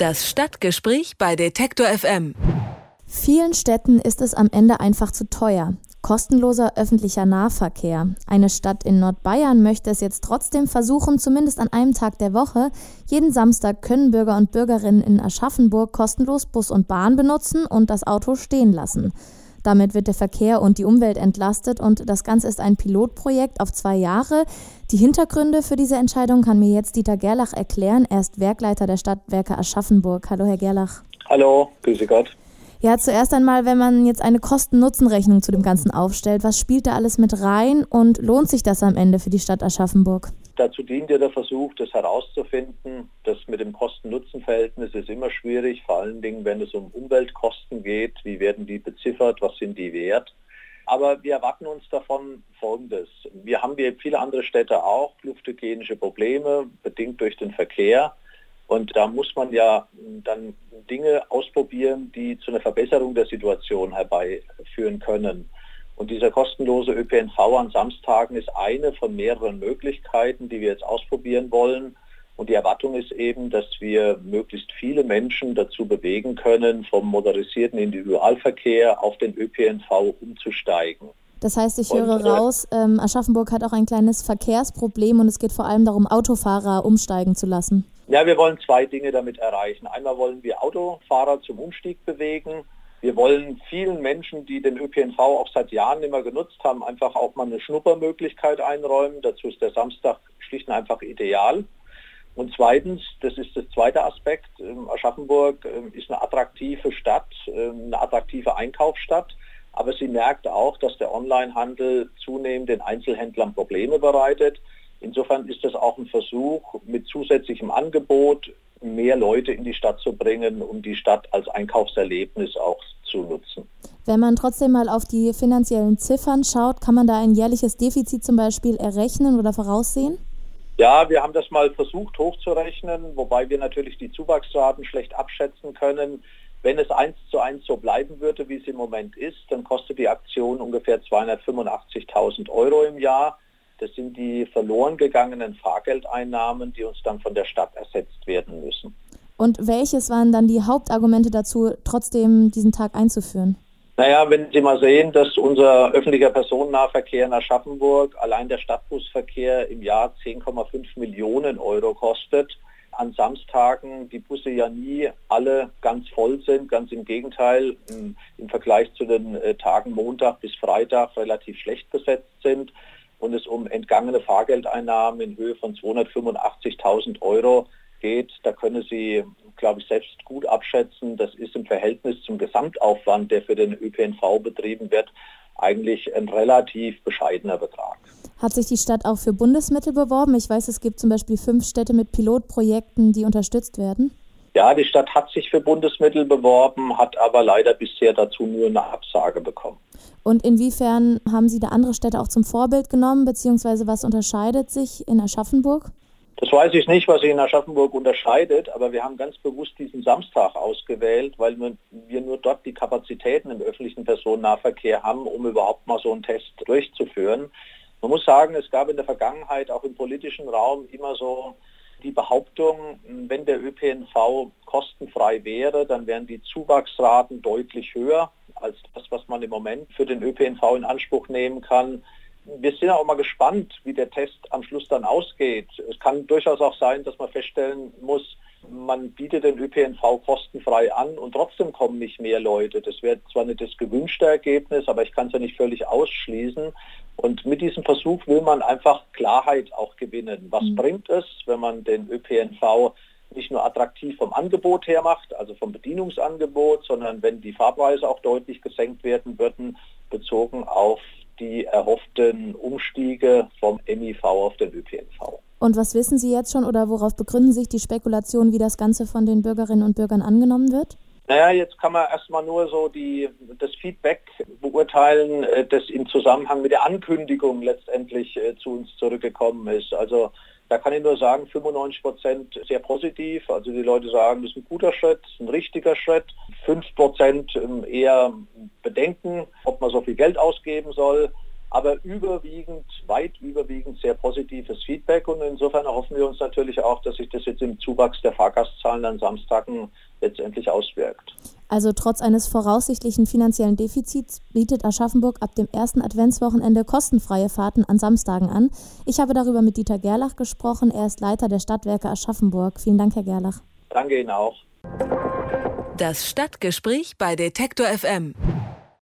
Das Stadtgespräch bei Detektor FM. Vielen Städten ist es am Ende einfach zu teuer. Kostenloser öffentlicher Nahverkehr. Eine Stadt in Nordbayern möchte es jetzt trotzdem versuchen, zumindest an einem Tag der Woche. Jeden Samstag können Bürger und Bürgerinnen in Aschaffenburg kostenlos Bus und Bahn benutzen und das Auto stehen lassen. Damit wird der Verkehr und die Umwelt entlastet und das Ganze ist ein Pilotprojekt auf zwei Jahre. Die Hintergründe für diese Entscheidung kann mir jetzt Dieter Gerlach erklären. Er ist Werkleiter der Stadtwerke Aschaffenburg. Hallo, Herr Gerlach. Hallo, grüße Gott. Ja, zuerst einmal, wenn man jetzt eine Kosten-Nutzen-Rechnung zu dem Ganzen aufstellt, was spielt da alles mit rein und lohnt sich das am Ende für die Stadt Aschaffenburg? Dazu dient ja der Versuch, das herauszufinden. Das mit dem Kosten-Nutzen-Verhältnis ist immer schwierig, vor allen Dingen, wenn es um Umweltkosten geht. Wie werden die beziffert? Was sind die wert? Aber wir erwarten uns davon Folgendes. Wir haben wie viele andere Städte auch lufthygienische Probleme, bedingt durch den Verkehr. Und da muss man ja dann Dinge ausprobieren, die zu einer Verbesserung der Situation herbeiführen können. Und dieser kostenlose ÖPNV an Samstagen ist eine von mehreren Möglichkeiten, die wir jetzt ausprobieren wollen. Und die Erwartung ist eben, dass wir möglichst viele Menschen dazu bewegen können, vom motorisierten Individualverkehr auf den ÖPNV umzusteigen. Das heißt, ich höre und, äh, raus, ähm, Aschaffenburg hat auch ein kleines Verkehrsproblem und es geht vor allem darum, Autofahrer umsteigen zu lassen. Ja, wir wollen zwei Dinge damit erreichen. Einmal wollen wir Autofahrer zum Umstieg bewegen. Wir wollen vielen Menschen, die den ÖPNV auch seit Jahren immer genutzt haben, einfach auch mal eine Schnuppermöglichkeit einräumen. Dazu ist der Samstag schlicht und einfach ideal. Und zweitens, das ist das zweite Aspekt, ähm, Aschaffenburg ähm, ist eine attraktive Stadt, ähm, eine attraktive Einkaufsstadt. Aber sie merkt auch, dass der Onlinehandel zunehmend den Einzelhändlern Probleme bereitet. Insofern ist das auch ein Versuch, mit zusätzlichem Angebot mehr Leute in die Stadt zu bringen, um die Stadt als Einkaufserlebnis auch zu nutzen. Wenn man trotzdem mal auf die finanziellen Ziffern schaut, kann man da ein jährliches Defizit zum Beispiel errechnen oder voraussehen? Ja, wir haben das mal versucht hochzurechnen, wobei wir natürlich die Zuwachsraten schlecht abschätzen können. Wenn es eins zu eins so bleiben würde, wie es im Moment ist, dann kostet die Aktion ungefähr 285.000 Euro im Jahr. Das sind die verloren gegangenen Fahrgeldeinnahmen, die uns dann von der Stadt ersetzt werden müssen. Und welches waren dann die Hauptargumente dazu, trotzdem diesen Tag einzuführen? Naja, wenn Sie mal sehen, dass unser öffentlicher Personennahverkehr in Aschaffenburg, allein der Stadtbusverkehr im Jahr 10,5 Millionen Euro kostet, an Samstagen die Busse ja nie alle ganz voll sind, ganz im Gegenteil im, im Vergleich zu den äh, Tagen Montag bis Freitag relativ schlecht besetzt sind und es um entgangene Fahrgeldeinnahmen in Höhe von 285.000 Euro geht, da können Sie, glaube ich, selbst gut abschätzen, das ist im Verhältnis zum Gesamtaufwand, der für den ÖPNV betrieben wird, eigentlich ein relativ bescheidener Betrag. Hat sich die Stadt auch für Bundesmittel beworben? Ich weiß, es gibt zum Beispiel fünf Städte mit Pilotprojekten, die unterstützt werden. Ja, die Stadt hat sich für Bundesmittel beworben, hat aber leider bisher dazu nur eine Absage bekommen. Und inwiefern haben Sie da andere Städte auch zum Vorbild genommen, beziehungsweise was unterscheidet sich in Aschaffenburg? Das weiß ich nicht, was sich in Aschaffenburg unterscheidet, aber wir haben ganz bewusst diesen Samstag ausgewählt, weil wir nur dort die Kapazitäten im öffentlichen Personennahverkehr haben, um überhaupt mal so einen Test durchzuführen. Man muss sagen, es gab in der Vergangenheit auch im politischen Raum immer so die Behauptung, wenn der ÖPNV kostenfrei wäre, dann wären die Zuwachsraten deutlich höher als das, was man im Moment für den ÖPNV in Anspruch nehmen kann. Wir sind auch mal gespannt, wie der Test am Schluss dann ausgeht. Es kann durchaus auch sein, dass man feststellen muss, man bietet den ÖPNV kostenfrei an und trotzdem kommen nicht mehr Leute. Das wäre zwar nicht das gewünschte Ergebnis, aber ich kann es ja nicht völlig ausschließen. Und mit diesem Versuch will man einfach Klarheit auch gewinnen. Was mhm. bringt es, wenn man den ÖPNV nicht nur attraktiv vom Angebot her macht, also vom Bedienungsangebot, sondern wenn die Fahrpreise auch deutlich gesenkt werden würden, bezogen auf die erhofften Umstiege vom MIV auf den ÖPNV. Und was wissen Sie jetzt schon oder worauf begründen sich die Spekulationen, wie das Ganze von den Bürgerinnen und Bürgern angenommen wird? Naja, jetzt kann man erstmal nur so die, das Feedback beurteilen, äh, das im Zusammenhang mit der Ankündigung letztendlich äh, zu uns zurückgekommen ist. Also da kann ich nur sagen, 95 Prozent sehr positiv. Also die Leute sagen, das ist ein guter Schritt, ein richtiger Schritt. 5 Prozent ähm, eher Bedenken, ob man so viel Geld ausgeben soll. Aber überwiegend, weit überwiegend sehr positives Feedback und insofern erhoffen wir uns natürlich auch, dass sich das jetzt im Zuwachs der Fahrgastzahlen an Samstagen letztendlich auswirkt. Also trotz eines voraussichtlichen finanziellen Defizits bietet Aschaffenburg ab dem ersten Adventswochenende kostenfreie Fahrten an Samstagen an. Ich habe darüber mit Dieter Gerlach gesprochen. Er ist Leiter der Stadtwerke Aschaffenburg. Vielen Dank, Herr Gerlach. Danke Ihnen auch. Das Stadtgespräch bei Detektor FM.